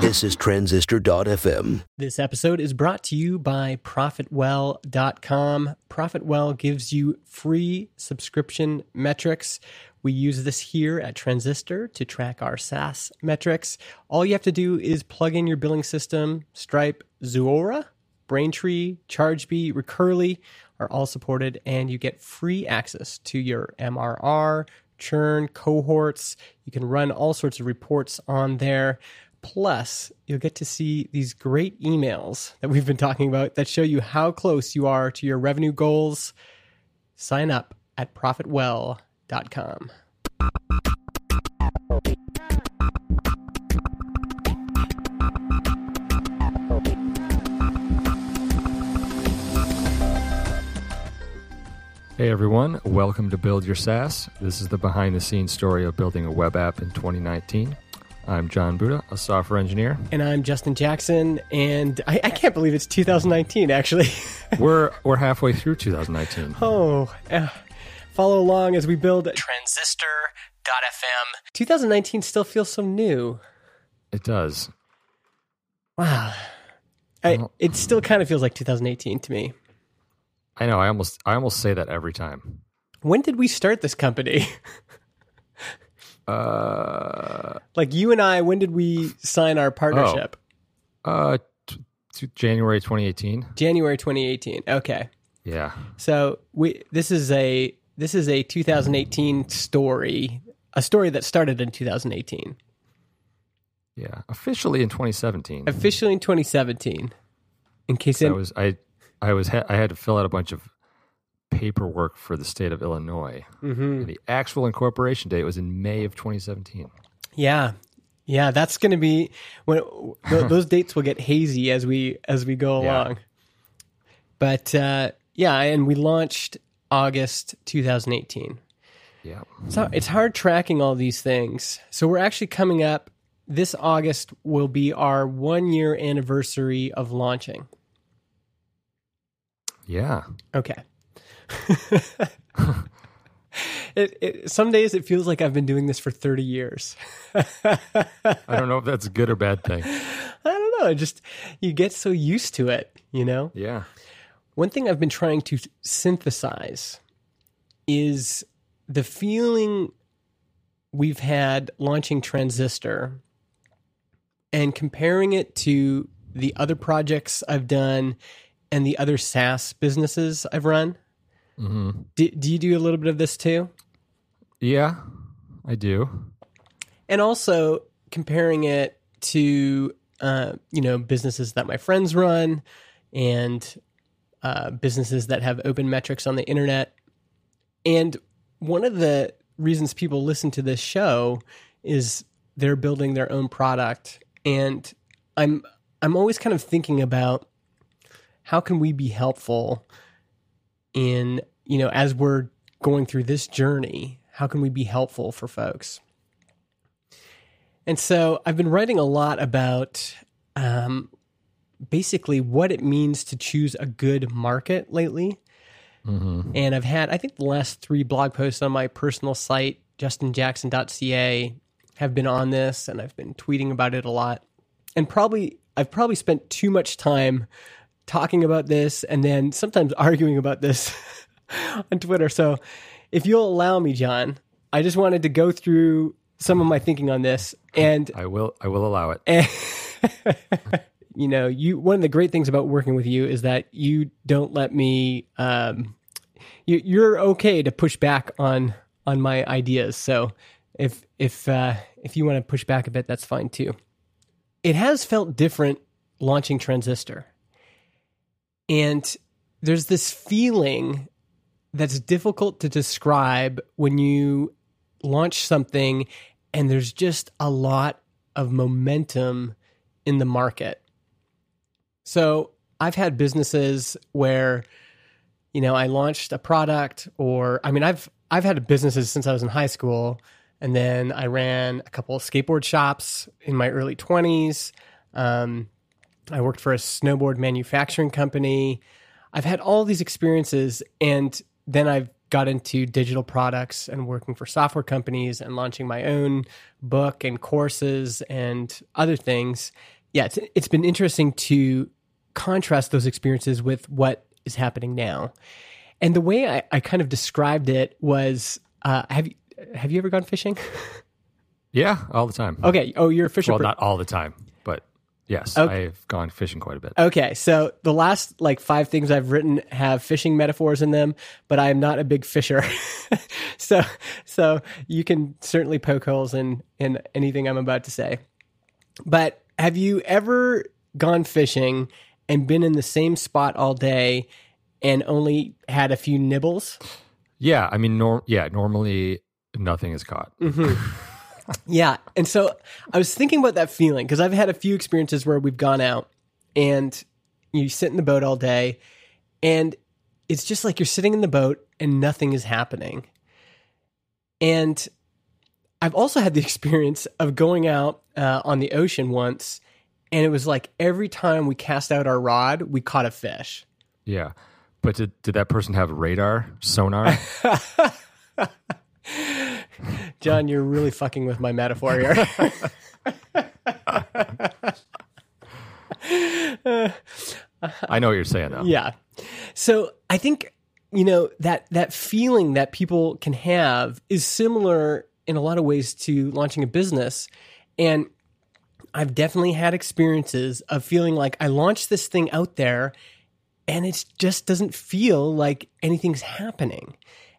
This is Transistor.fm. This episode is brought to you by ProfitWell.com. ProfitWell gives you free subscription metrics. We use this here at Transistor to track our SaaS metrics. All you have to do is plug in your billing system. Stripe, Zuora, Braintree, ChargeBee, Recurly are all supported, and you get free access to your MRR, churn, cohorts. You can run all sorts of reports on there. Plus, you'll get to see these great emails that we've been talking about that show you how close you are to your revenue goals. Sign up at profitwell.com. Hey everyone, welcome to Build Your SaaS. This is the behind the scenes story of building a web app in 2019. I'm John Buda, a software engineer. And I'm Justin Jackson, and I, I can't believe it's 2019, actually. we're, we're halfway through 2019. Oh, uh, follow along as we build Transistor.fm. 2019 still feels so new. It does. Wow. I, well, it still kind of feels like 2018 to me. I know. I almost I almost say that every time. When did we start this company? uh, like you and I. When did we sign our partnership? Oh, uh, t- t- January 2018. January 2018. Okay. Yeah. So we this is a this is a 2018 story, a story that started in 2018. Yeah, officially in 2017. Officially in 2017. In case I was I I was ha- I had to fill out a bunch of paperwork for the state of Illinois. Mm-hmm. The actual incorporation date was in May of 2017. Yeah, yeah, that's going to be when th- those dates will get hazy as we as we go Yeah. along. But uh, yeah, and we launched August 2018. Yeah. So it's hard tracking all these things. So we're actually coming up. This August will be our one year anniversary of launching. Yeah. Okay. it, it, some days it feels like I've been doing this for 30 years. I don't know if that's a good or bad thing. I don't know. Just you get so used to it, you know? Yeah. One thing I've been trying to synthesize is the feeling we've had launching Transistor and comparing it to the other projects I've done and the other SaaS businesses I've run. Hmm Do, do you do a little bit of this too? Yeah, I do. And also comparing it to uh, you know businesses that my friends run and uh, businesses that have open metrics on the internet. And one of the reasons people listen to this show is they're building their own product, and I'm I'm always kind of thinking about how can we be helpful in you know as we're going through this journey how can we be helpful for folks? And so i've been writing a lot about um, basically what it means to choose a good market lately. Hmm and i've had i think the last three blog posts on my personal site justinjackson.ca have been on this and i've been tweeting about it a lot. And probably i've probably spent too much time talking about this and then sometimes arguing about this on Twitter. So if you'll allow me, John, I just wanted to go through some of my thinking on this and I will. I will allow it. you know, you one of the great things about working with you is that you don't let me um you you're okay to push back on on my ideas. So if if uh if you want to push back a bit, that's fine too. It has felt different launching Transistor. And there's this feeling that's difficult to describe when you launch something and there's just a lot of momentum in the market. So I've had businesses where, you know, I launched a product or I mean I've I've had businesses since I was in high school and then I ran a couple of skateboard shops in my early 20s. Um, I worked for a snowboard manufacturing company. I've had all these experiences and then I've got into digital products and working for software companies and launching my own book and courses and other things, yeah, it's it's been interesting to contrast those experiences with what is happening now. And the way I, I kind of described it was, uh, have you have you ever gone fishing? Yeah, all the time. okay. Oh, you're a fisher. Well, per- not all the time, yes, Okay. I've gone fishing quite a bit. Okay, so the last like five things I've written have fishing metaphors in them, but I am not a big fisher. so so you can certainly poke holes in in anything I'm about to say. But have you ever gone fishing and been in the same spot all day and only had a few nibbles? Yeah, I mean, nor- yeah, normally nothing is caught. Mm-hmm. Yeah. And so I was thinking about that feeling because I've had a few experiences where we've gone out and you sit in the boat all day and it's just like you're sitting in the boat and nothing is happening. And I've also had the experience of going out uh, on the ocean once and it was like every time we cast out our rod, we caught a fish. Yeah, but did did that person have radar, sonar? John, you're really fucking with my metaphor here. I know what you're saying though. Yeah. So I think you know that that feeling that people can have is similar in a lot of ways to launching a business, and I've definitely had experiences of feeling like I launched this thing out there, and it just doesn't feel like anything's happening.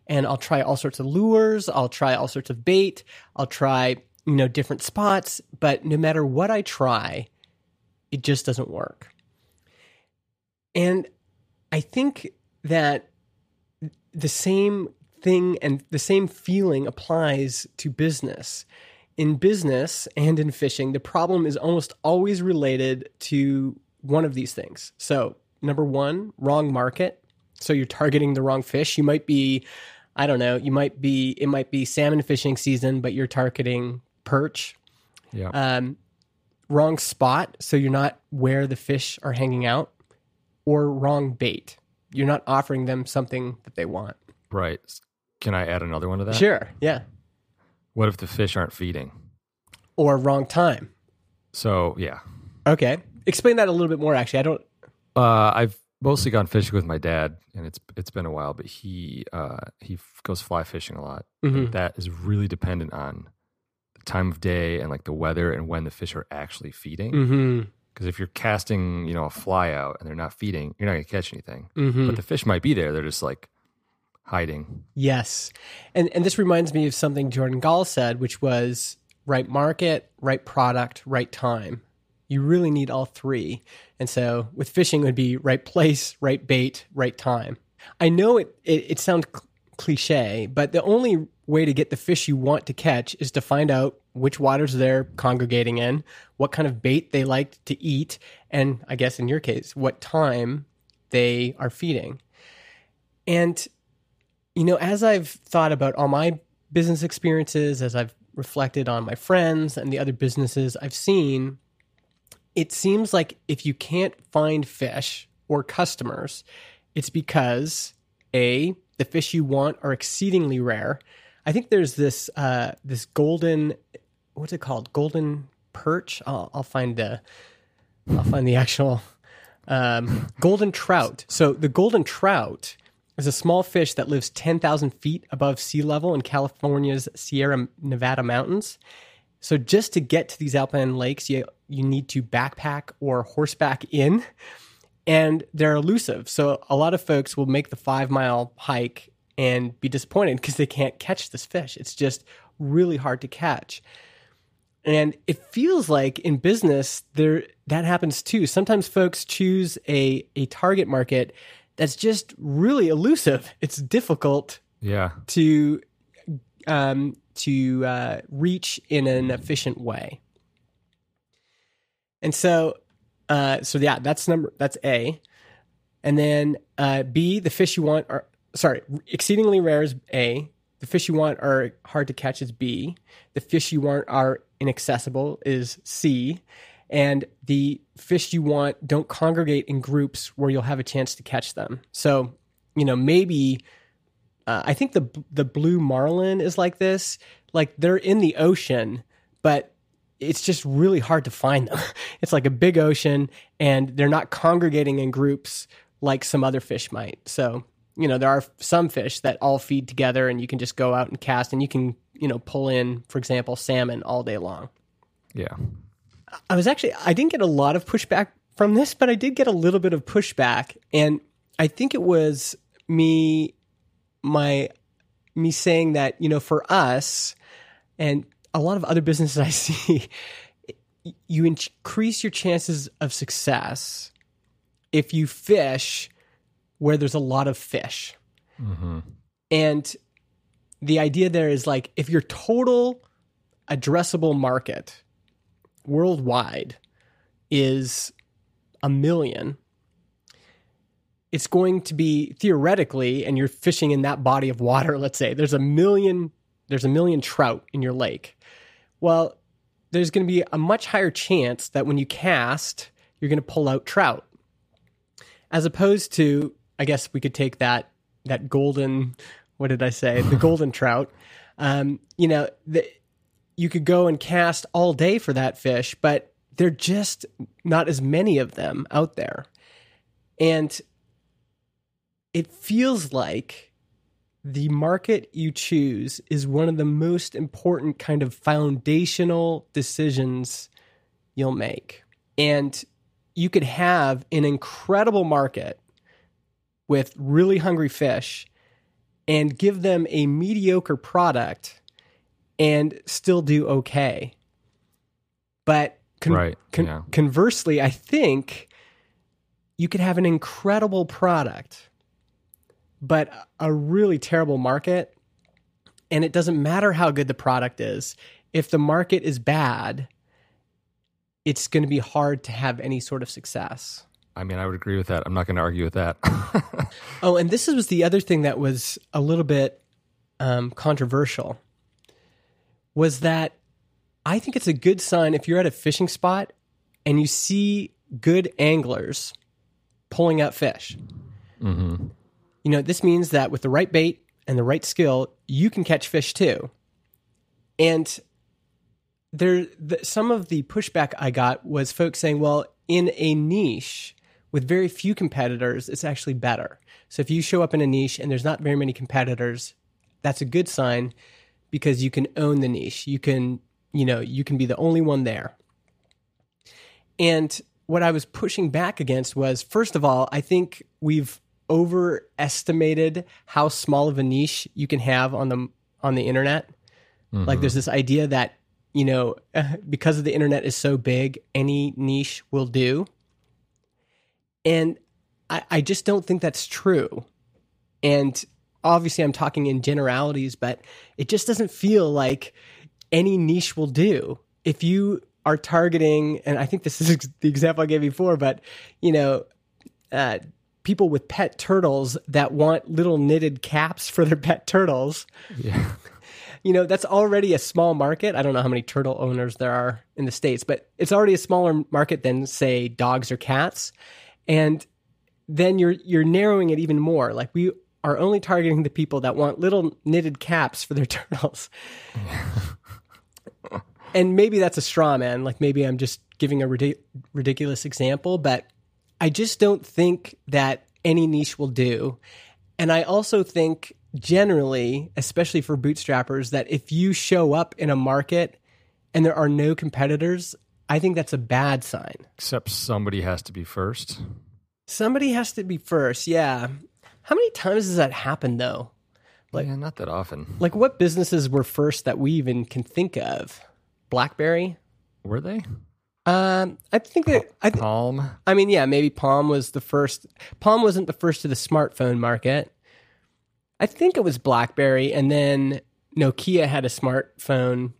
And I'll try all sorts of lures, I'll try all sorts of bait, I'll try you know different spots, but no matter what I try, it just doesn't work. And I think that the same thing and the same feeling applies to business. In business and in fishing, the problem is almost always related to one of these things. So, number one, wrong market. So, you're targeting the wrong fish. You might be, I don't know, you might be, it might be salmon fishing season, but you're targeting perch Yeah, um, wrong spot, so you're not where the fish are hanging out, or wrong bait. You're not offering them something that they want. right. Can I add another one to that? Sure, yeah. What if the fish aren't feeding? Or wrong time. So yeah, Okay. Explain that a little bit more, actually. I don't. uh, I've mostly gone fishing with my dad, and it's it's been a while. But he uh, he f- goes fly fishing a lot. Mhm. That is really dependent on the time of day and like the weather and when the fish are actually feeding. Mm-hmm. Because if you're casting, you know, a fly out and they're not feeding, you're not going to catch anything. Mm-hmm. But the fish might be there; they're just like hiding. Yes. And and this reminds me of something Jordan Gal said, which was right market, right product, right time. You really need all three. And so with fishing it would be right place, right bait, right time. I know it it, it sounds cl- cliche, but the only way to get the fish you want to catch is to find out which waters they're congregating in, what kind of bait they like to eat, and I guess in your case, what time they are feeding. And you know, as I've thought about all my business experiences, as I've reflected on my friends and the other businesses I've seen, it seems like if you can't find fish or customers, it's because A, the fish you want are exceedingly rare. I think there's this uh, this golden what's it called? Golden perch. I'll, I'll find the I'll find the actual um, golden trout. So the golden trout is a small fish that lives 10,000 feet above sea level in California's Sierra Nevada mountains. So just to get to these alpine lakes, you you need to backpack or horseback in, and they're elusive. So a lot of folks will make the five mile hike and be disappointed because they can't catch this fish. It's just really hard to catch. And it feels like in business there that happens too. Sometimes folks choose a a target market that's just really elusive. It's difficult Yeah, to um, to uh, reach in an efficient way. And so, uh, so yeah, that's number that's A, and then uh, B, the fish you want are sorry, exceedingly rare is A. The fish you want are hard to catch is B. The fish you want are inaccessible is C. And the fish you want don't congregate in groups where you'll have a chance to catch them. So, you know, maybe uh, I think the the blue marlin is like this. Like they're in the ocean, but it's just really hard to find them. It's like a big ocean, and they're not congregating in groups like some other fish might. So you know there are some fish that all feed together, and you can just go out and cast, and you can you know pull in, for example, salmon all day long. Yeah. I was actually I didn't get a lot of pushback from this, but I did get a little bit of pushback, and I think it was me my me saying that you know for us and a lot of other businesses I see, you increase your chances of success if you fish where there's a lot of fish. Mm-hmm. And the idea there is like if your total addressable market worldwide is a million, it's going to be theoretically, and you're fishing in that body of water, let's say there's a million, there's a million trout in your lake. Well, there's going to be a much higher chance that when you cast, you're going to pull out trout. As opposed to, I guess we could take that that golden, what did I say, the golden trout. Um, you know, the, you could go and cast all day for that fish, but they're just not as many of them out there. And it feels like the market you choose is one of the most important kind of foundational decisions you'll make. And you could have an incredible market with really hungry fish and give them a mediocre product and still do okay. But con- Right, con- yeah. conversely, I think you could have an incredible product, but a really terrible market. And it doesn't matter how good the product is. If the market is bad, it's going to be hard to have any sort of success. I mean, I would agree with that. I'm not going to argue with that. Oh, and this was the other thing that was a little bit um, controversial was that I think it's a good sign if you're at a fishing spot and you see good anglers pulling out fish. hmm You know, this means that with the right bait and the right skill, you can catch fish too. And there, the, some of the pushback I got was folks saying, well, in a niche with very few competitors, it's actually better. So if you show up in a niche and there's not very many competitors, that's a good sign because you can own the niche. You can, you know, you can be the only one there. And what I was pushing back against was first of all, I think we've overestimated how small of a niche you can have on the on the internet. Like there's this idea that, you know, because the internet is so big, any niche will do. And I, I just don't think that's true. And obviously I'm talking in generalities, but it just doesn't feel like any niche will do. If you are targeting, and I think this is ex- the example I gave before, but you know, uh, people with pet turtles that want little knitted caps for their pet turtles, Yeah. you know, that's already a small market. I don't know how many turtle owners there are in the States, but it's already a smaller market than, say, dogs or cats. And then you're you're narrowing it even more. Like we are only targeting the people that want little knitted caps for their turtles. and maybe that's a straw man. Like maybe I'm just giving a ridic- ridiculous example, but I just don't think that any niche will do. And I also think generally, especially for bootstrappers, that if you show up in a market and there are no competitors, I think that's a bad sign. Except somebody has to be first. Somebody has to be first. Yeah. How many times does that happen though? Like- yeah, not that often. Like what businesses were first that we even can think of? BlackBerry? Were they? Um, I think that I, th- Palm. I mean, yeah, maybe Palm was the first. Palm wasn't the first to the smartphone market. I think it was BlackBerry, and then Nokia had a smartphone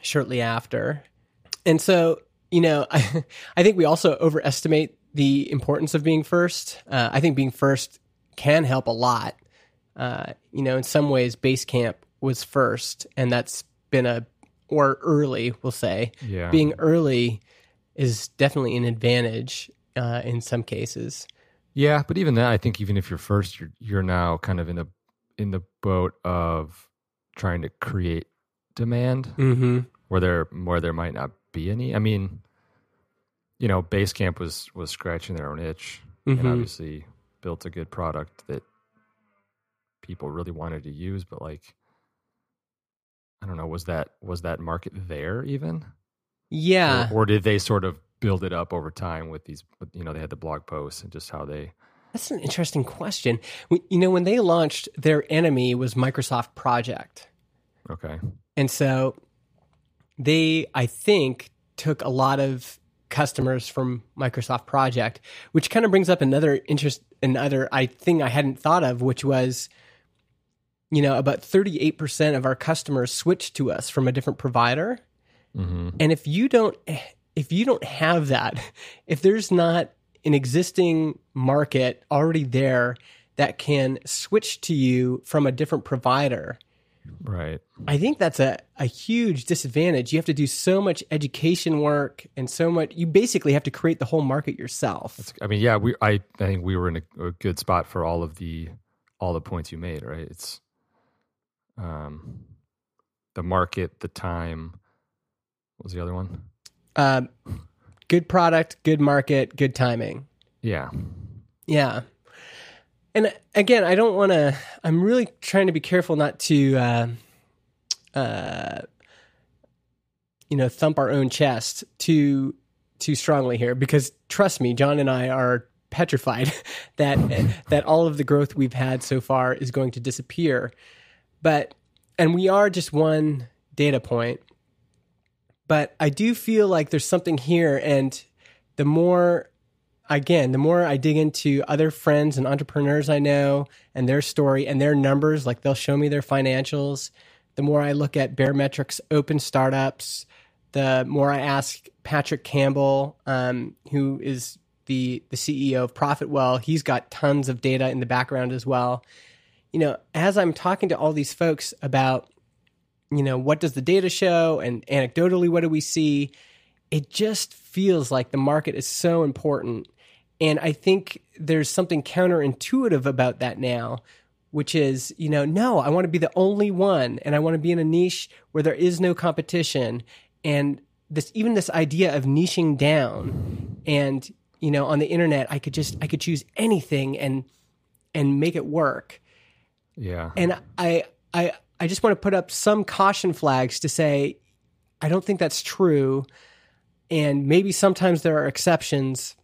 shortly after. And so, you know, I, I think we also overestimate the importance of being first. Uh, I think being first can help a lot. Uh, you know, in some ways, Basecamp was first, and that's been a or early, we'll say. Yeah. Being early is definitely an advantage uh, in some cases. Yeah, but even that, I think even if you're first, you're you're now kind of in a in the boat of trying to create demand Mm-hmm. where there where there might not be any. I mean, you know, Basecamp was was scratching their own itch and Mhm. obviously built a good product that people really wanted to use, but like I don't know, was that was that market there even? Yeah. Or, or did they sort of build it up over time with these you know, they had the blog posts and just how they That's an interesting question. We- You know, when they launched, their enemy was Microsoft Project. okay. And so they, I think, took a lot of customers from Microsoft Project, which kind of brings up another interest, another I thing I hadn't thought of, which was, you know, about 38% of our customers switch to us from a different provider. Mhm. And if you don't if you don't have that, if there's not an existing market already there that can switch to you from a different provider, Right. I think that's a, a huge disadvantage. You have to do so much education work and so much you basically have to create the whole market yourself. I mean, yeah, we I, I think we were in a, a good spot for all of the all the points you made, right? It's um the market, the time. What was the other one? Um, good product, good market, good timing. Yeah. Yeah. And again, I don't want to. I'm really trying to be careful not to, uh, uh, you know, thump our own chest too too strongly here. Because trust me, John and I are petrified that that all of the growth we've had so far is going to disappear. But and we are just one data point. But I do feel like there's something here, and the more again, the more I dig into other friends and entrepreneurs I know and their story and their numbers, like they'll show me their financials, the more I look at Baremetrics open startups, the more I ask Patrick Campbell, um, who is the the CEO of ProfitWell. He's got tons of data in the background as well. You know, as I'm talking to all these folks about, you know, what does the data show and anecdotally, what do we see? It just feels like the market is so important. And I think there's something counterintuitive about that now, which is, you know, no, I want to be the only one and I want to be in a niche where there is no competition. And this, even this idea of niching down and, you know, on the internet, I could just, I could choose anything and, and make it work. Yeah. And I, I, I just want to put up some caution flags to say, I don't think that's true. And maybe sometimes there are exceptions,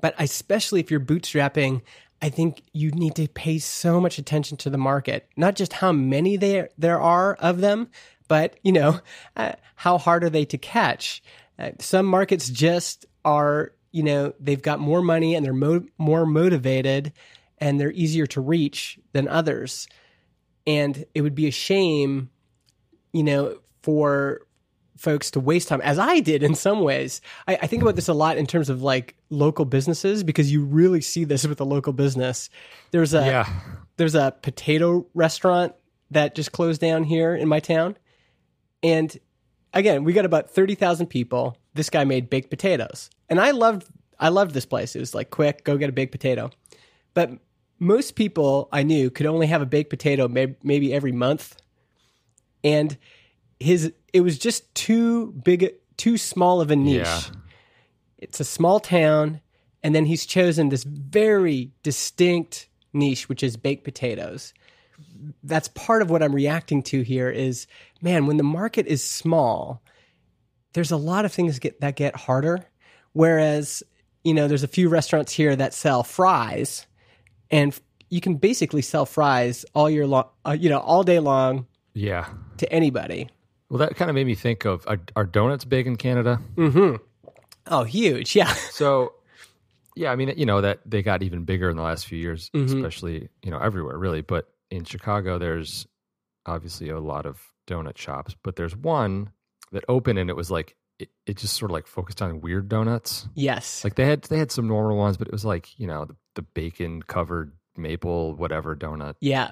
but especially if you're bootstrapping, I think you need to pay so much attention to the market, not just how many there there are of them, but you know, uh, how hard are they to catch? Uh, some markets just are, you know, they've got more money and they're mo- more motivated and they're easier to reach than others. And it would be a shame, you know, for folks to waste time, as I did in some ways. I, I think about this a lot in terms of like local businesses because you really see this with a local business. There's a yeah. there's a potato restaurant that just closed down here in my town. And again, we got about 30,000 people. This guy made baked potatoes. And I loved I loved this place. It was like quick, go get a baked potato. But most people I knew could only have a baked potato may- maybe every month. And his it was just too big too small of a niche. Yeah. It's a small town and then he's chosen this very distinct niche which is baked potatoes. That's part of what I'm reacting to here is man, when the market is small, there's a lot of things get, that get harder whereas you know there's a few restaurants here that sell fries and you can basically sell fries all year long uh, you know all day long Yeah. to anybody. Well, that kind of made me think of are, are donuts big in Canada? Mm-hmm. Oh, huge. Yeah. So, yeah, I mean, you know that they got even bigger in the last few years, Mhm. especially you know everywhere really. But in Chicago, there's obviously a lot of donut shops, but there's one that opened and it was like it, it just sort of like focused on weird donuts. Yes. Like they had they had some normal ones, but it was like you know the, the bacon covered maple whatever donut, yeah.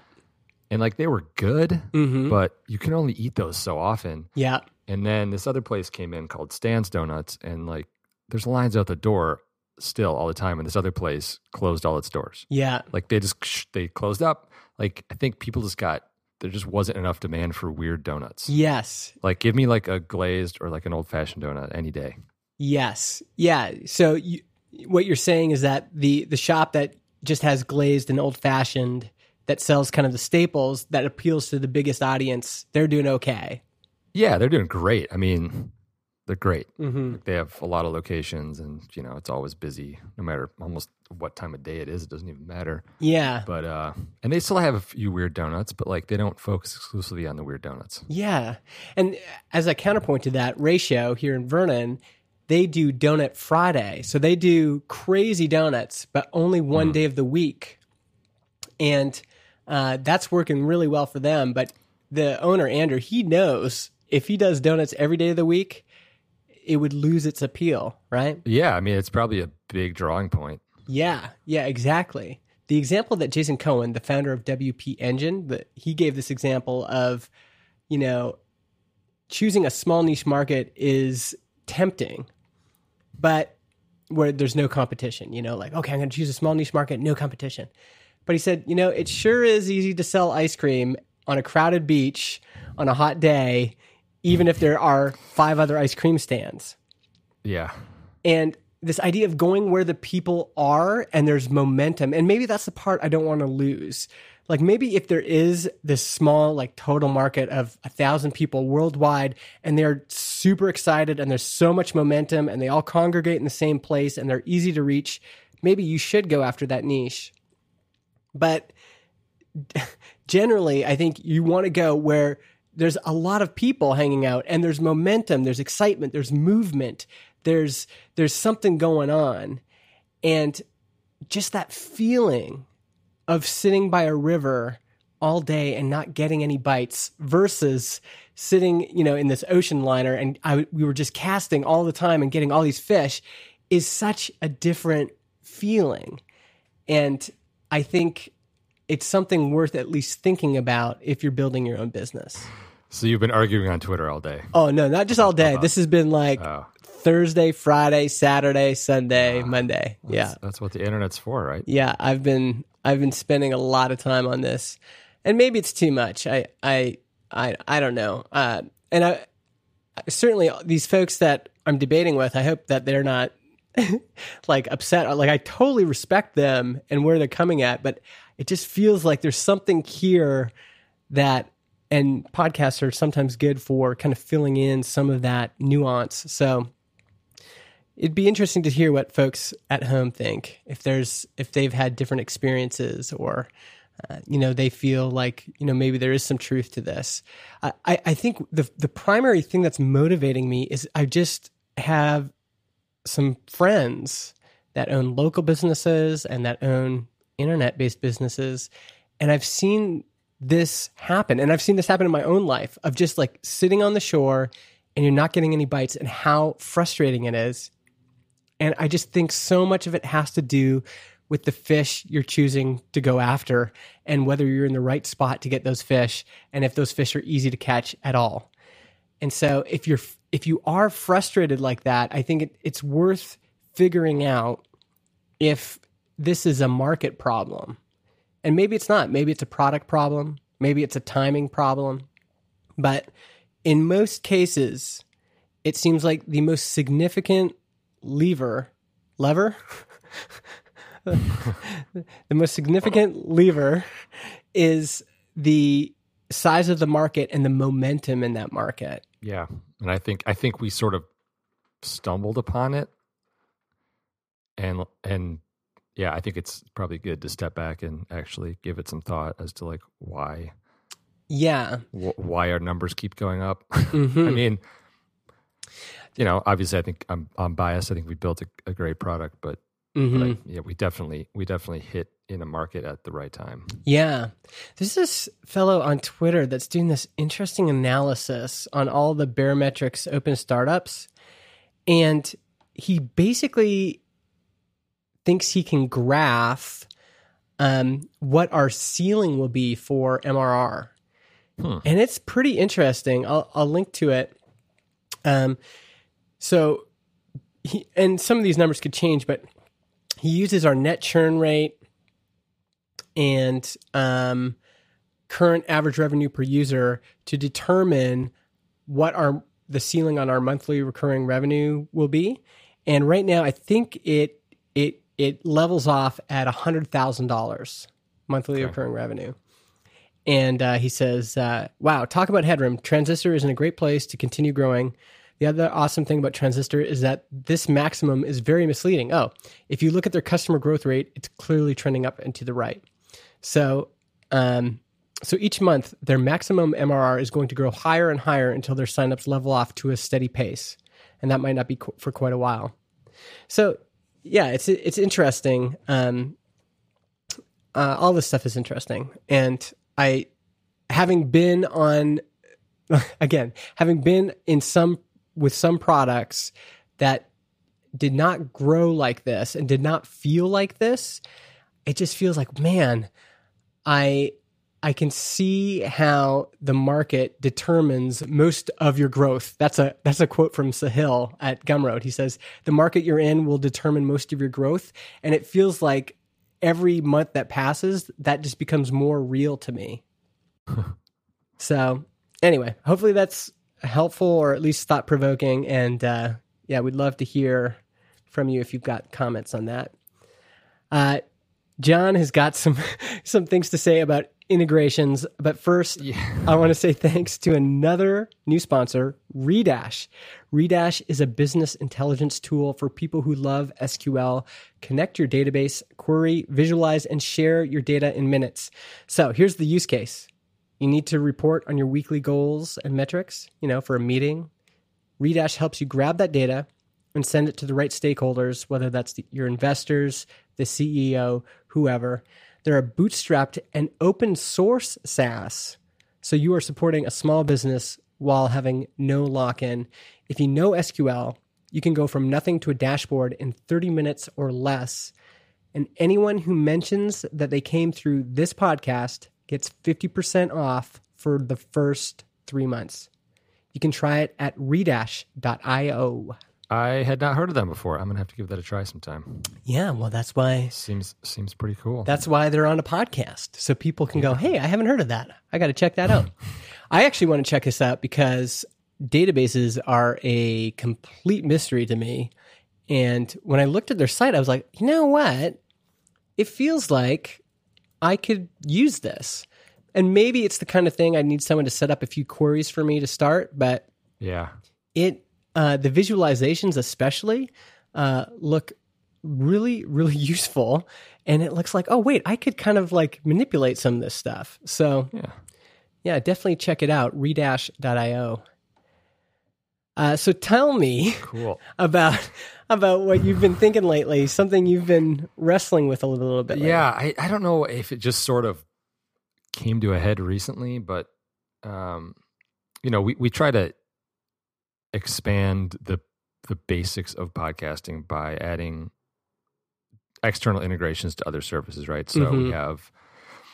and like they were good, Mhm. but you can only eat those so often. Yeah. And then this other place came in called Stan's Donuts, and like there's lines out the door still all the time. And this other place closed all its doors. Yeah. Like they just they closed up. like I think people just got there just wasn't enough demand for weird donuts. Yes. Like give me like a glazed or like an old fashioned donut any day. Yes. Yeah. So you, what you're saying is that the the shop that just has glazed and old fashioned that sells kind of the staples that appeals to the biggest audience, they're doing okay. Yeah, they're doing great. I mean, they're great. Mm-hmm. They have a lot of locations, and you know it's always busy, no matter almost what time of day it is. It doesn't even matter. Yeah. But uh, and they still have a few weird donuts, but like they don't focus exclusively on the weird donuts. Yeah. And as a counterpoint to that, Ratio here in Vernon, they do Donut Friday. So they do crazy donuts, but only one day of the week. And uh, that's working really well for them. But the owner, Andrew, he knows if he does donuts every day of the week, it would lose its appeal, right? Yeah, I mean it's probably a big drawing point. Yeah, yeah, exactly. The example that Jason Cohen, the founder of WP Engine, that he gave this example of, you know, choosing a small niche market is tempting, but where there's no competition, you know, like, okay, I'm going to choose a small niche market, no competition. But he said, you know, it sure is easy to sell ice cream on a crowded beach on a hot day, even if there are five other ice cream stands. Yeah, And this idea of going where the people are and there's momentum, and maybe that's the part I don't want to lose. Like maybe if there is this small, like total market of a thousand people worldwide, and they're super excited and there's so much momentum and they all congregate in the same place and they're easy to reach, maybe you should go after that niche. But generally, I think you want to go where there's a lot of people hanging out and there's momentum, there's excitement, there's movement, there's there's something going on. And just that feeling of sitting by a river all day and not getting any bites versus sitting, you know, in this ocean liner and I, we were just casting all the time and getting all these fish is such a different feeling. And I think it's something worth at least thinking about if you're building your own business. so you've been arguing on Twitter all day. Oh no, not just all day. Uh-huh. This has been like Oh, Thursday, Friday, Saturday, Sunday, ah, Monday. Yeah. that's what the internet's for, right? Yeah, I've been I've been spending a lot of time on this. And maybe it's too much. I I I I don't know. Uh and I certainly these folks that I'm debating with, I hope that they're not like upset. Like I totally respect them and where they're coming at, but it just feels like there's something here that and podcasts are sometimes good for kind of filling in some of that nuance. So it'd be interesting to hear what folks at home think if there's if they've had different experiences or uh, you know they feel like you know maybe there is some truth to this. I, I think the the primary thing that's motivating me is i just have some friends that own local businesses and that own internet based businesses and i've seen this happen and i've seen this happen in my own life of just like sitting on the shore and you're not getting any bites and how frustrating it is and I just think so much of it has to do with the fish you're choosing to go after and whether you're in the right spot to get those fish and if those fish are easy to catch at all. And so if you're if you are frustrated like that, I think it, it's worth figuring out if this is a market problem. And maybe it's not. Maybe it's a product problem. Maybe it's a timing problem. But in most cases, it seems like the most significant lever lever the most significant lever is the size of the market and the momentum in that market Yeah, and I think I think we sort of stumbled upon it, and and yeah, I think it's probably good to step back and actually give it some thought as to like why yeah wh- why our numbers keep going up. Mhm. I mean, you know, obviously, I think I'm I'm biased. I think we built a, a great product, but, but Mhm. I, yeah, we definitely we definitely hit in a market at the right time. Yeah. There's this fellow on Twitter that's doing this interesting analysis on all the Baremetrics open startups. And he basically thinks he can graph um, what our ceiling will be for MRR. Hmm. And it's pretty interesting. I'll, I'll link to it. Um, so, he, and some of these numbers could change, but he uses our net churn rate and um, current average revenue per user to determine what our the ceiling on our monthly recurring revenue will be. And right now, I think it it it levels off at hundred thousand dollars monthly Okay. recurring revenue. And uh, he says, uh, "Wow, talk about headroom. Transistor is in a great place to continue growing. The other awesome thing about Transistor is that this maximum is very misleading. Oh, if you look at their customer growth rate, it's clearly trending up and to the right. So, um, so each month, their maximum MRR is going to grow higher and higher until their signups level off to a steady pace, and that might not be for quite a while. So, yeah, it's it's interesting. Um, uh, all this stuff is interesting, and I, having been on, again, having been in some with some products that did not grow like this and did not feel like this, it just feels like man, I I can see how the market determines most of your growth. That's a that's a quote from Sahil at Gumroad. He says the market you're in will determine most of your growth, and it feels like every month that passes, that just becomes more real to me. so anyway, hopefully that's helpful or at least thought provoking. And uh, yeah, we'd love to hear from you if you've got comments on that. Uh, John has got some some things to say about integrations, but first, I want to say thanks to another new sponsor, Redash. Redash is a business intelligence tool for people who love SQL. Connect your database, query, visualize, and share your data in minutes. So here's the use case. You need to report on your weekly goals and metrics, you know, for a meeting. Redash helps you grab that data and send it to the right stakeholders, whether that's the, your investors, the CEO, whoever. They're a bootstrapped and open source SaaS. So you are supporting a small business while having no lock in. If you know SQL, you can go from nothing to a dashboard in 30 minutes or less. And anyone who mentions that they came through this podcast gets 50% off for the first three months. You can try it at redash.io. I had not heard of them before. I'm gonna have to give that a try sometime. Yeah, well, that's why Seems seems pretty cool. that's why they're on a podcast, so people can go, "Hey, I haven't heard of that. I got to check that out." I actually want to check this out because databases are a complete mystery to me. And when I looked at their site, I was like, you know what? It feels like I could use this. And maybe it's the kind of thing I need someone to set up a few queries for me to start, but yeah. it uh, the visualizations especially uh, look really really useful and it looks like oh wait i could kind of like manipulate some of this stuff so Yeah. yeah definitely check it out redash.io uh, so tell me Cool. about about what you've been thinking lately something you've been wrestling with a little, little bit lately. Yeah, I, I don't know if it just sort of came to a head recently, but um, you know, we, we try to expand the the basics of podcasting by adding external integrations to other services, right? So we Mhm. have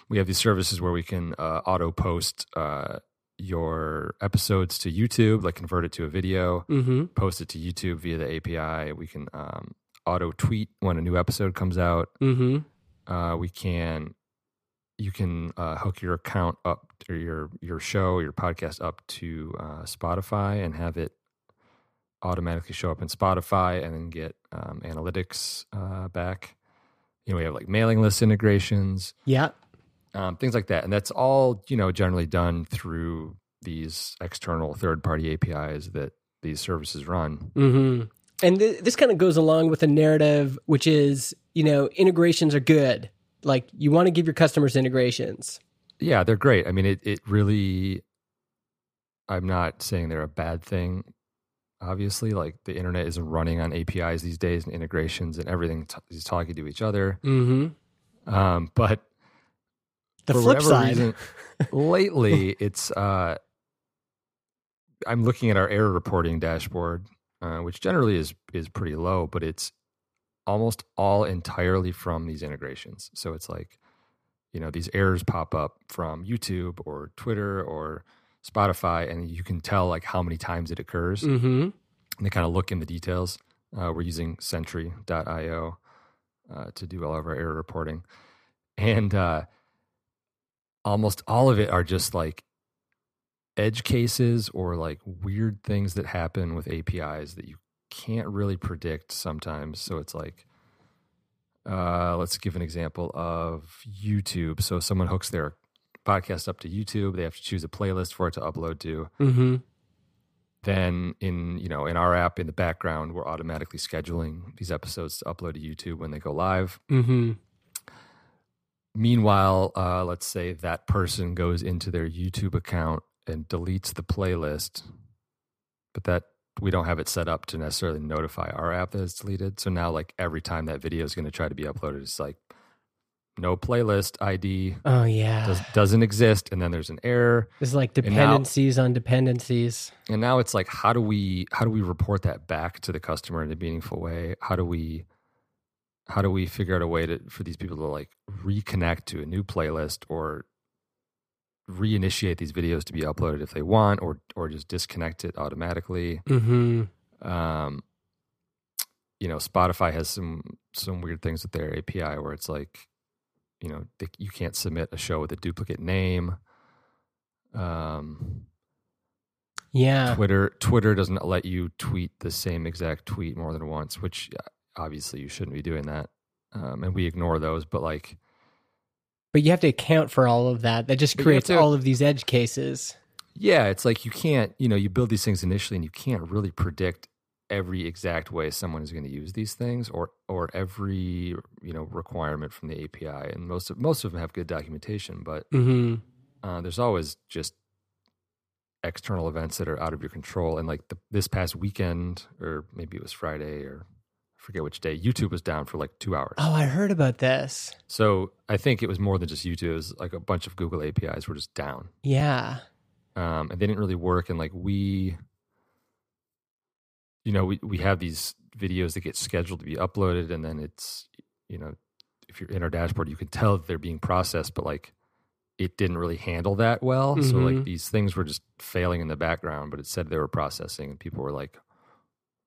we have these services where we can uh, auto post uh, your episodes to YouTube, like convert it to a video, mm-hmm. post it to YouTube via the API. We can um, auto tweet when a new episode comes out. Mm-hmm. Uh, we can you can uh, hook your account up or your your show your podcast up to uh, spotify and have it automatically show up in spotify and then get um, analytics uh, back. You know we have like mailing list integrations. Yeah um, things like that and that's all you know generally done through these external third party apis that these services run Mm-hmm. And th- this kind of goes along with the narrative, which is, you know, integrations are good. Like you want to give your customers integrations. yeah they're great i mean it, it really i'm not saying they're a bad thing obviously like the internet isn't running on apis these days and integrations and everything t- is talking to each other Mm-hmm. um, but The flip side. reason, lately it's uh, i'm looking at our error reporting dashboard uh, which generally is is pretty low but it's almost all entirely from these integrations so it's like you know these errors pop up from youtube or twitter or spotify and you can tell like how many times it occurs mm-hmm. and they kind of look in the details. Uh, we're using Sentry.io uh, to do all of our error reporting, and uh, almost all of it are just like edge cases or like weird things that happen with APIs that you can't really predict sometimes. So it's like, uh, let's give an example of YouTube. So someone hooks their podcast up to YouTube, they have to choose a playlist for it to upload to. Mm-hmm. Then in you know in our app in the background, we're automatically scheduling these episodes to upload to YouTube when they go live. Mm-hmm. Meanwhile, uh, let's say that person goes into their YouTube account and deletes the playlist, but that we don't have it set up to necessarily notify our app that it's deleted. So now, like every time that video is going to try to be uploaded, it's like no playlist ID Oh yeah. does, doesn't exist, and then there's an error, It's like now- dependencies on dependencies. and now it's like how do we how do we report that back to the customer in a meaningful way? How do we how do we figure out a way to for these people to like reconnect to a new playlist or reinitiate these videos to be uploaded if they want or or just disconnect it automatically Mm-hmm. um you know spotify has some some weird things with their api where it's like you know they, you can't submit a show with a duplicate name um Yeah. twitter twitter doesn't let you tweet the same exact tweet more than once which uh, obviously you shouldn't be doing that um and we ignore those but like But you have to account for all of that. That just But you have creates to- all of these edge cases. Yeah, it's like you can't, you know, you build these things initially and you can't really predict every exact way someone is going to use these things or or every, you know, requirement from the API and most of most of them have good documentation, but Mm-hmm. uh, there's always just external events that are out of your control and like the, this past weekend or maybe it was Friday or forget which day, YouTube was down for like 2 hours. Oh, I heard about this. So, I think it was more than just YouTube, it was like a bunch of Google APIs were just down. Yeah. um, and they didn't really work. And like we, you know, we we have these videos that get scheduled to be uploaded, and then it's you know, if you're in our dashboard, you can tell that they're being processed, but like it didn't really handle that well. So like Mhm. these things were just failing in the background, but it said they were processing, and people were like,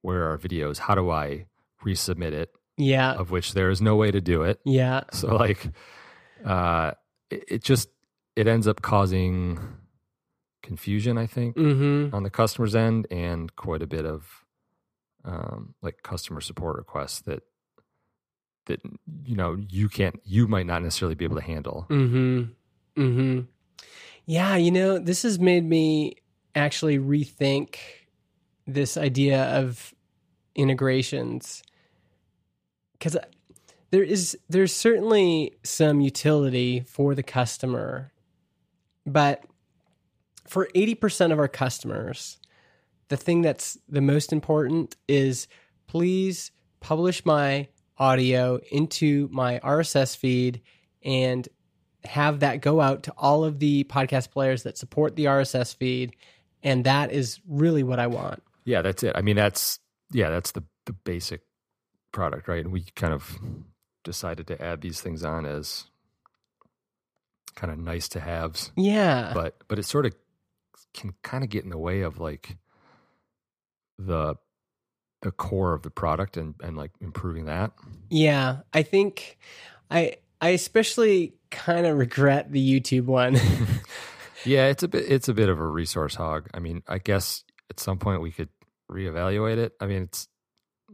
"Where are our videos? How do I resubmit it?" Yeah. Of which there is no way to do it. Yeah. So like, uh, it, it just it ends up causing confusion. I think Mm-hmm. on the customer's end and quite a bit of um, like customer support requests that that you know you can't you might not necessarily be able to handle. Mm-hmm. Mm-hmm. Yeah, you know, this has made me actually rethink this idea of integrations because uh, there is there's certainly some utility for the customer, but for eighty percent of our customers, the thing that's the most important is please publish my audio into my RSS feed and have that go out to all of the podcast players that support the RSS feed. And that is really what I want. Yeah, that's it. I mean, that's yeah, that's the the basic product, right? And we kind of decided to add these things on as kind of nice to haves, Yeah. but but it sort of can kind of get in the way of like the the core of the product and and like improving that. yeah. I think I I especially kind of regret the YouTube one. Yeah, it's a bit it's a bit of a resource hog. I mean, I guess at some point we could reevaluate it. I mean, it's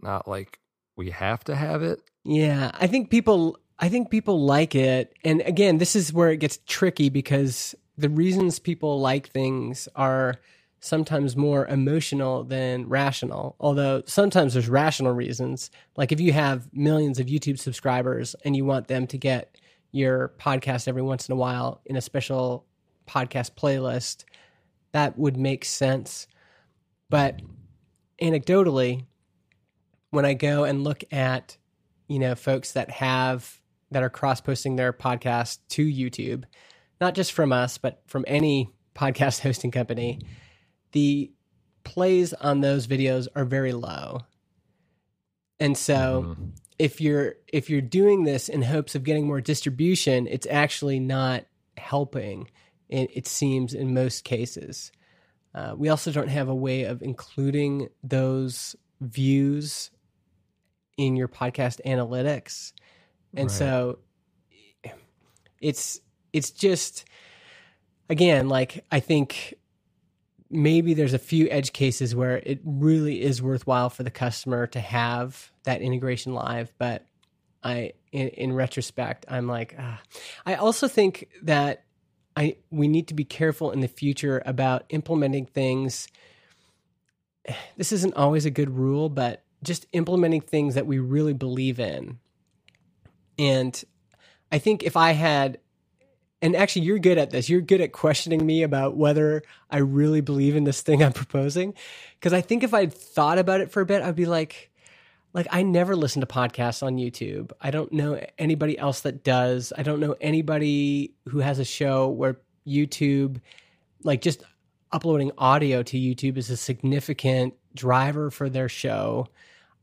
not like we have to have it. Yeah, I think people I think people like it. And again, this is where it gets tricky because the reasons people like things are sometimes more emotional than rational. Although sometimes there's rational reasons. Like if you have millions of YouTube subscribers and you want them to get your podcast every once in a while in a special podcast playlist, that would make sense. But anecdotally, when I go and look at, you know, folks that have that are cross posting their podcast to YouTube, not just from us, but from any podcast hosting company, the plays on those videos are very low. And so Mhm. if you're if you're doing this in hopes of getting more distribution, it's actually not helping. It, it seems in most cases. Uh, we also don't have a way of including those views in your podcast analytics, and Right. so it's it's just again, like I think maybe there's a few edge cases where it really is worthwhile for the customer to have that integration live, but I in, in retrospect, I'm like, ah. I also think that I we need to be careful in the future about implementing things. This isn't always a good rule, but just implementing things that we really believe in. And I think if I had and actually you're good at this. You're good at questioning me about whether I really believe in this thing I'm proposing. Cuz I think if I'd thought about it for a bit, I'd be like like I never listen to podcasts on YouTube. I don't know anybody else that does. I don't know anybody who has a show where YouTube like just uploading audio to YouTube is a significant driver for their show.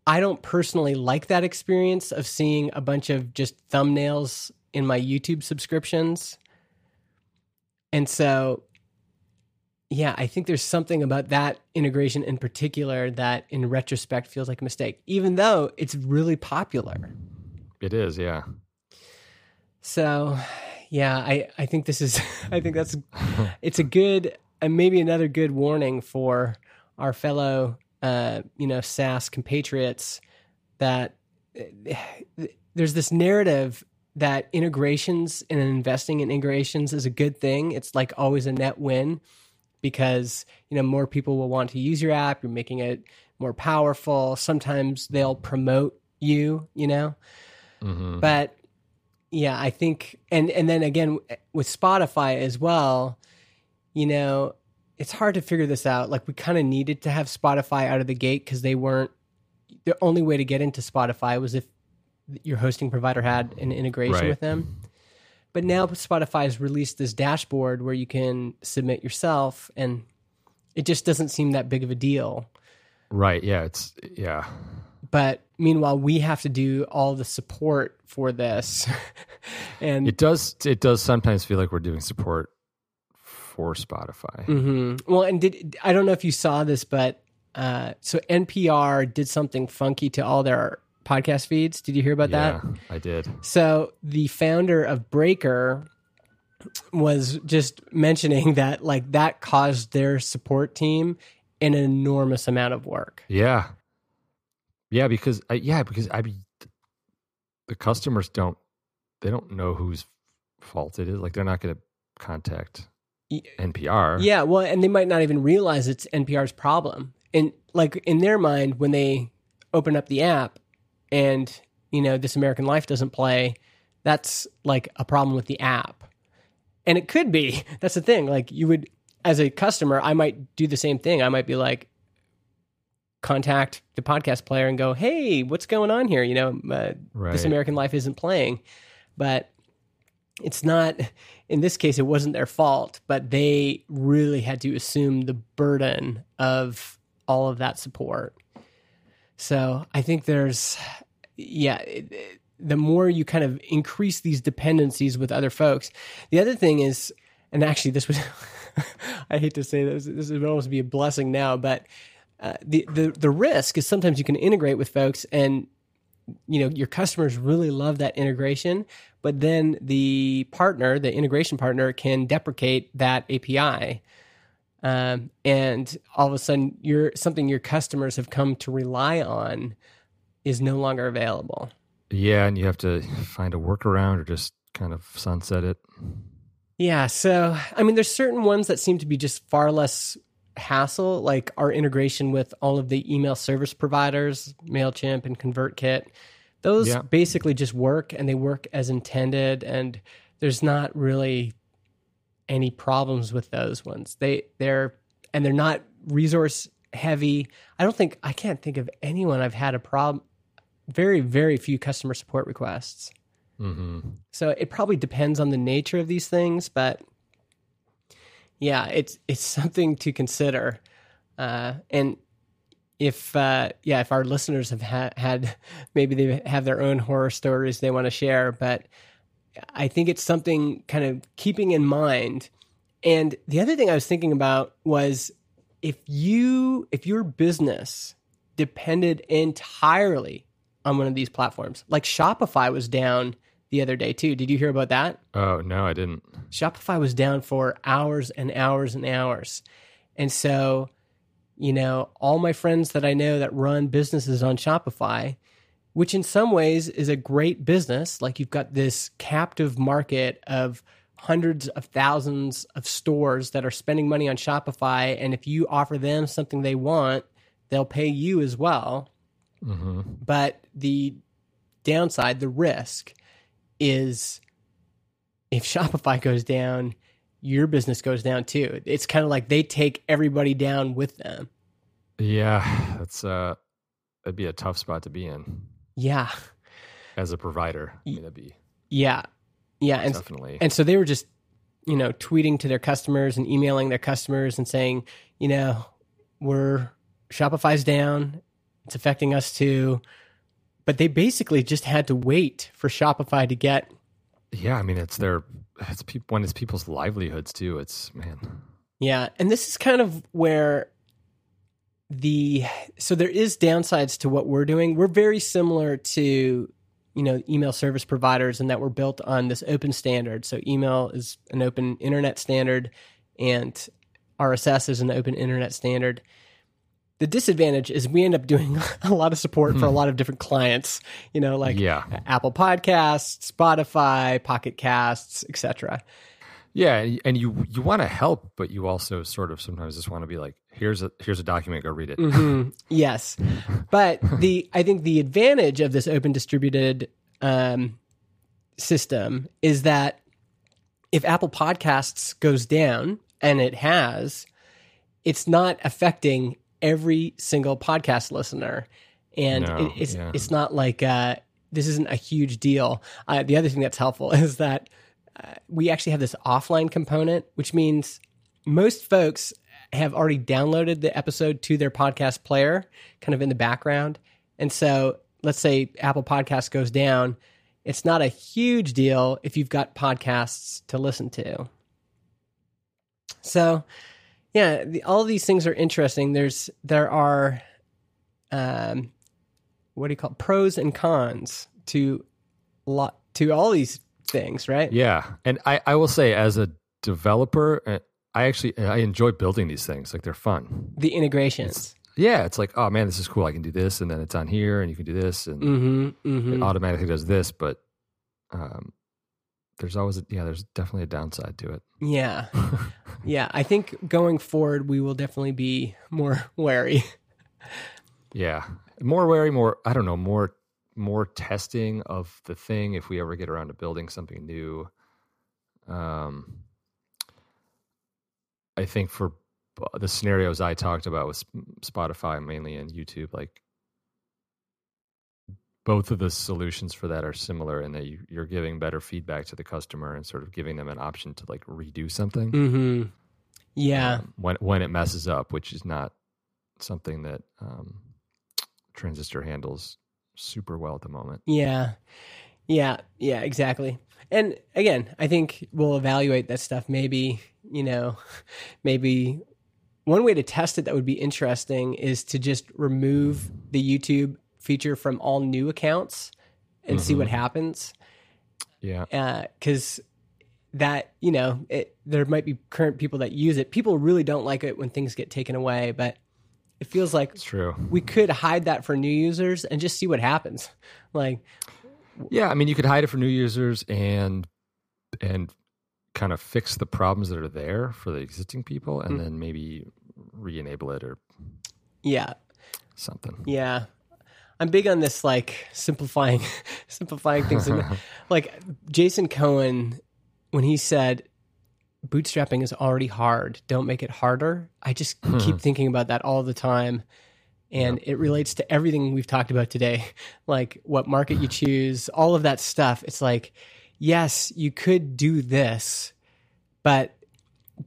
I don't personally like that experience of seeing a bunch of just thumbnails in my YouTube subscriptions. And so yeah, I think there's something about that integration in particular that in retrospect feels like a mistake, even though it's really popular. It is, yeah. So, yeah, I, I think this is, I think that's, it's a good, and maybe another good warning for our fellow, uh, you know, SaaS compatriots that uh, there's this narrative that integrations and investing in integrations is a good thing. It's like always a net win because you know more people will want to use your app you're making it more powerful sometimes they'll promote you you know mm-hmm. but yeah i think and and then again with spotify as well you know it's hard to figure this out like we kind of needed to have spotify out of the gate because they weren't the only way to get into spotify was if your hosting provider had an integration right. with them but now Spotify has released this dashboard where you can submit yourself, and it just doesn't seem that big of a deal. Right. Yeah. It's, yeah. But meanwhile, we have to do all the support for this. and it does, it does sometimes feel like we're doing support for Spotify. Mm-hmm. Well, and did, I don't know if you saw this, but uh, so NPR did something funky to all their podcast feeds. Did you hear about yeah, that? I did. So the founder of Breaker was just mentioning that like that caused their support team an enormous amount of work. Yeah. Yeah, because uh, yeah, because I mean the customers don't they don't know whose fault it is. Like they're not going to contact NPR. Yeah, well, and they might not even realize it's NPR's problem. And like in their mind when they open up the app, and you know this American Life doesn't play, that's like a problem with the app. And it could be. That's the thing. Like you would as a customer, I might do the same thing. I might be like contact the podcast player and go, "Hey, what's going on here? You know, uh, right. this American Life isn't playing." But it's not in this case it wasn't their fault, but they really had to assume the burden of all of that support. So I think there's, yeah, it, it, the more you kind of increase these dependencies with other folks. The other thing is, and actually, this would, I hate to say this, this would almost be a blessing now, but uh, the, the, the risk is sometimes you can integrate with folks and you know your customers really love that integration but then the partner the integration partner can deprecate that api um, and all of a sudden you're something your customers have come to rely on is no longer available. Yeah and you have to find a workaround or just kind of sunset it. Yeah so i mean there's certain ones that seem to be just far less hassle like our integration with all of the email service providers mailchimp and convertkit. Those yeah. basically just work and they work as intended and there's not really any problems with those ones. They they're and they're not resource heavy. I don't think I can't think of anyone I've had a problem. Very very few customer support requests. Mm-hmm. So it probably depends on the nature of these things, but yeah, it's it's something to consider. Uh, and if uh, yeah, if our listeners have ha- had maybe they have their own horror stories they want to share, but I think it's something kind of keeping in mind. And the other thing I was thinking about was if you if your business depended entirely on one of these platforms, like Shopify was down the other day too. Did you hear about that? Oh no, I didn't. Shopify was down for hours and hours and hours. And so, you know, all my friends that I know that run businesses on Shopify, which in some ways is a great business, like you've got this captive market of hundreds of thousands of stores that are spending money on Shopify. And if you offer them something they want, they'll pay you as well. hmm But the downside, the risk is if Shopify goes down, your business goes down too. It's kind of like they take everybody down with them. Yeah, that's uh, that'd be a tough spot to be in Yeah. as a provider. I mean, that'd be Yeah. Yeah. And, definitely. and so they were just, you know, tweeting to their customers and emailing their customers and saying, you know, we're Shopify's down. It's affecting us too. But they basically just had to wait for Shopify to get yeah, I mean, it's their it's peop when it's people's livelihoods too. It's man. Yeah, and this is kind of where the so there is downsides to what we're doing. We're very similar to you know email service providers in that we're built on this open standard. So email is an open internet standard and RSS is an open internet standard. The disadvantage is we end up doing a lot of support for a hmm. lot of different clients, you know, like Yeah. Apple Podcasts, Spotify, Pocket Casts, etc. Yeah, and you you want to help, but you also sort of sometimes just want to be like, here's a here's a document, go read it. Mhm. Yes, but the I think the advantage of this open distributed um, system is that if Apple Podcasts goes down, and it has, it's not affecting every single podcast listener, and No, it, it's yeah. it's not like uh, this isn't a huge deal. Uh, the other thing that's helpful is that uh, we actually have this offline component, which means most folks have already downloaded the episode to their podcast player, kind of in the background. And so, let's say Apple Podcast goes down, it's not a huge deal if you've got podcasts to listen to. So, yeah, the, all these things are interesting. There's there are, um, what do you call it? pros and cons to lot to all these things, right? Yeah, and I I will say as a developer, uh, I actually I enjoy building these things. Like they're fun. The integrations. Yeah, it's like oh man, this is cool. I can do this, and then it's on here, and you can do this, and Mm-hmm. it Mm-hmm. automatically does this. But um, there's always a, yeah, there's definitely a downside to it. Yeah. Yeah. I think going forward, we will definitely be more wary. Yeah, more wary, more I don't know, more more testing of the thing if we ever get around to building something new. Um, I think for the scenarios I talked about with Spotify mainly and YouTube, like both of the solutions for that are similar in that you, you're giving better feedback to the customer and sort of giving them an option to like redo something Mm-hmm. Yeah. um, when when it messes up, which is not something that um, Transistor handles super well at the moment. Yeah. Yeah. Yeah. Exactly. And again, I think we'll evaluate that stuff. Maybe, you know, maybe one way to test it that would be interesting is to just remove the YouTube feature from all new accounts and see what mm-hmm. happens. Yeah, uh, because that you know it, there might be current people that use it people really don't like it when things get taken away but it feels like it's true. we could hide that for new users and just see what happens like Yeah, I mean, you could hide it for new users and and kind of fix the problems that are there for the existing people, and mm. then maybe re-enable it or yeah. something. yeah. I'm big on this like simplifying simplifying things. Like jason cohen when he said bootstrapping is already hard. Don't make it harder i just keep hmm. thinking about that all the time and it relates to everything we've talked about today like what market you choose all of that stuff it's like yes you could do this but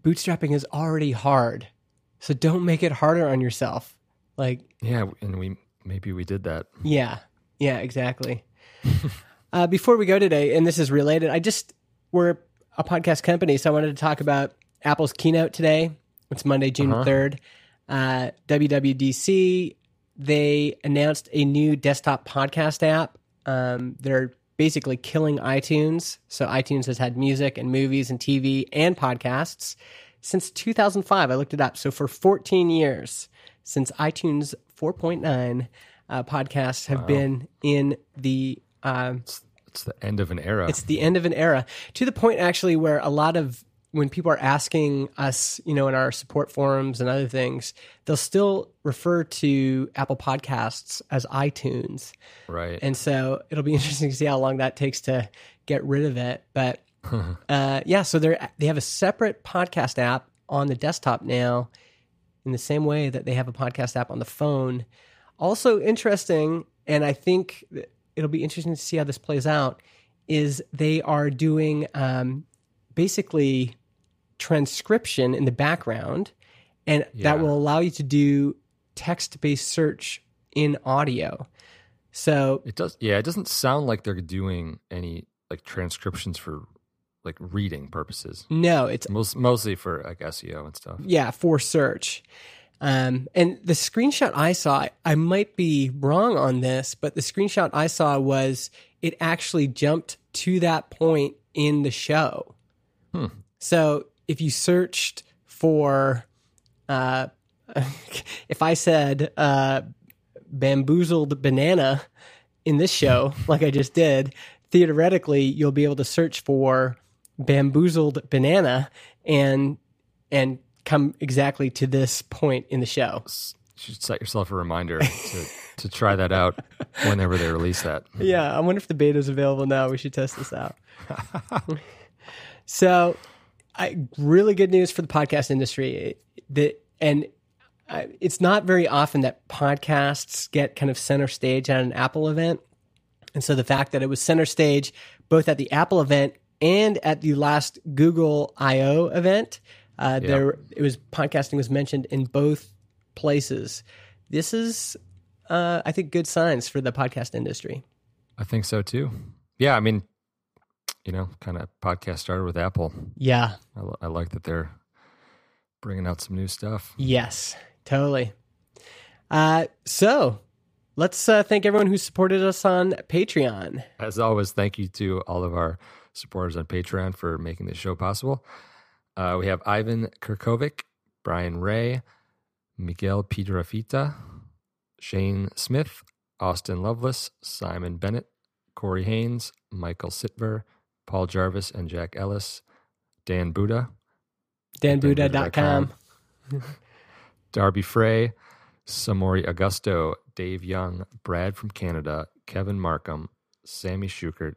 bootstrapping is already hard so don't make it harder on yourself like Yeah, and we maybe we did that. yeah, yeah, exactly. uh, before we go today, and this is related, I just we're a podcast company, so I wanted to talk about Apple's keynote today. It's Monday, June Uh-huh. 3rd. Uh, WWDC they announced a new desktop podcast app. Um, they're basically killing iTunes. So iTunes has had music and movies and TV and podcasts since 2005. I looked it up. So for 14 years, since iTunes 4.9, uh, podcasts have been in the. Uh, It's the end of an era. it's the end of an era to the point actually where a lot of when people are asking us, you know, in our support forums and other things, they'll still refer to Apple Podcasts as iTunes. right. And so it'll be interesting to see how long that takes to get rid of it. But uh, yeah, so they they have a separate podcast app on the desktop now, in the same way that they have a podcast app on the phone. Also interesting, and I think it'll be interesting to see how this plays out. Is they are doing um, basically transcription in the background, and Yeah. that will allow you to do text based search in audio. So It does. Yeah, it doesn't sound like they're doing any like transcriptions for like reading purposes. no, it's Most mostly for like SEO and stuff. yeah for search. Um, and the screenshot I saw, I might be wrong on this, but the screenshot I saw was it actually jumped to that point in the show. Hmm. So if you searched for, uh, if I said uh, bamboozled banana in this show, like I just did, theoretically you'll be able to search for bamboozled banana and and come exactly to this point in the show. You should set yourself a reminder to, to try that out whenever they release that. Yeah, I wonder if the beta is available now. We should test this out. so, I, really good news for the podcast industry. The and I, it's not very often that podcasts get kind of center stage at an Apple event, and so the fact that it was center stage both at the Apple event and at the last Google I/O event, uh, there it was podcasting was mentioned in both places. This is, uh, I think, good signs for the podcast industry. I think so too. Yeah, I mean, you know, kind of podcast started with Apple. Yeah. I, I like that they're bringing out some new stuff. Yes. Totally. Uh, so let's uh, thank everyone who supported us on Patreon. As always, thank you to all of our supporters on Patreon for making this show possible. Uh, we have Ivan Kirkovic, Brian Ray, Miguel Piedrafita, Shane Smith, Austin Lovelace, Simon Bennett, Corey Haines, Michael Sitver, Paul Jarvis, and Jack Ellis, Dan Buddha, danbuddha.com. Darby Frey, Samori Augusto, Dave Young, Brad from Canada, Kevin Markham, Sammy Schukert,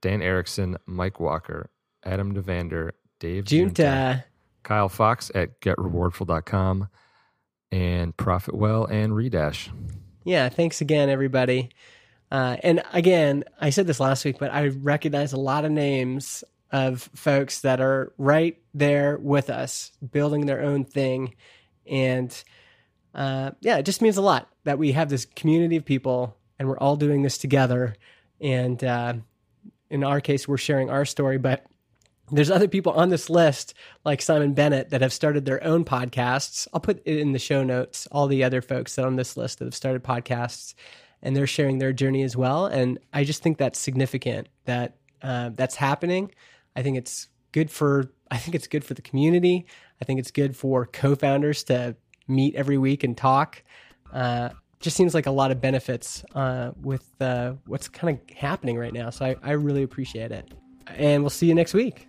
Dan Erickson, Mike Walker, Adam Devander, Dave Junta, Junta. Kyle Fox at getrewardful.com, and Profitwell and Redash. Yeah. Thanks again, everybody. Uh, and again, I said this last week, but I recognize a lot of names of folks that are right there with us, building their own thing. And uh, yeah, it just means a lot that we have this community of people and we're all doing this together. And uh, in our case, we're sharing our story, but there's other people on this list, like Simon Bennett, that have started their own podcasts. I'll put it in the show notes, all the other folks that on this list that have started podcasts, and they're sharing their journey as well. And I just think that's significant that uh, that's happening. I think it's good for I think it's good for the community. I think it's good for co-founders to meet every week and talk. Uh, just seems like a lot of benefits uh, with uh, what's kind of happening right now. So I, I really appreciate it. And we'll see you next week.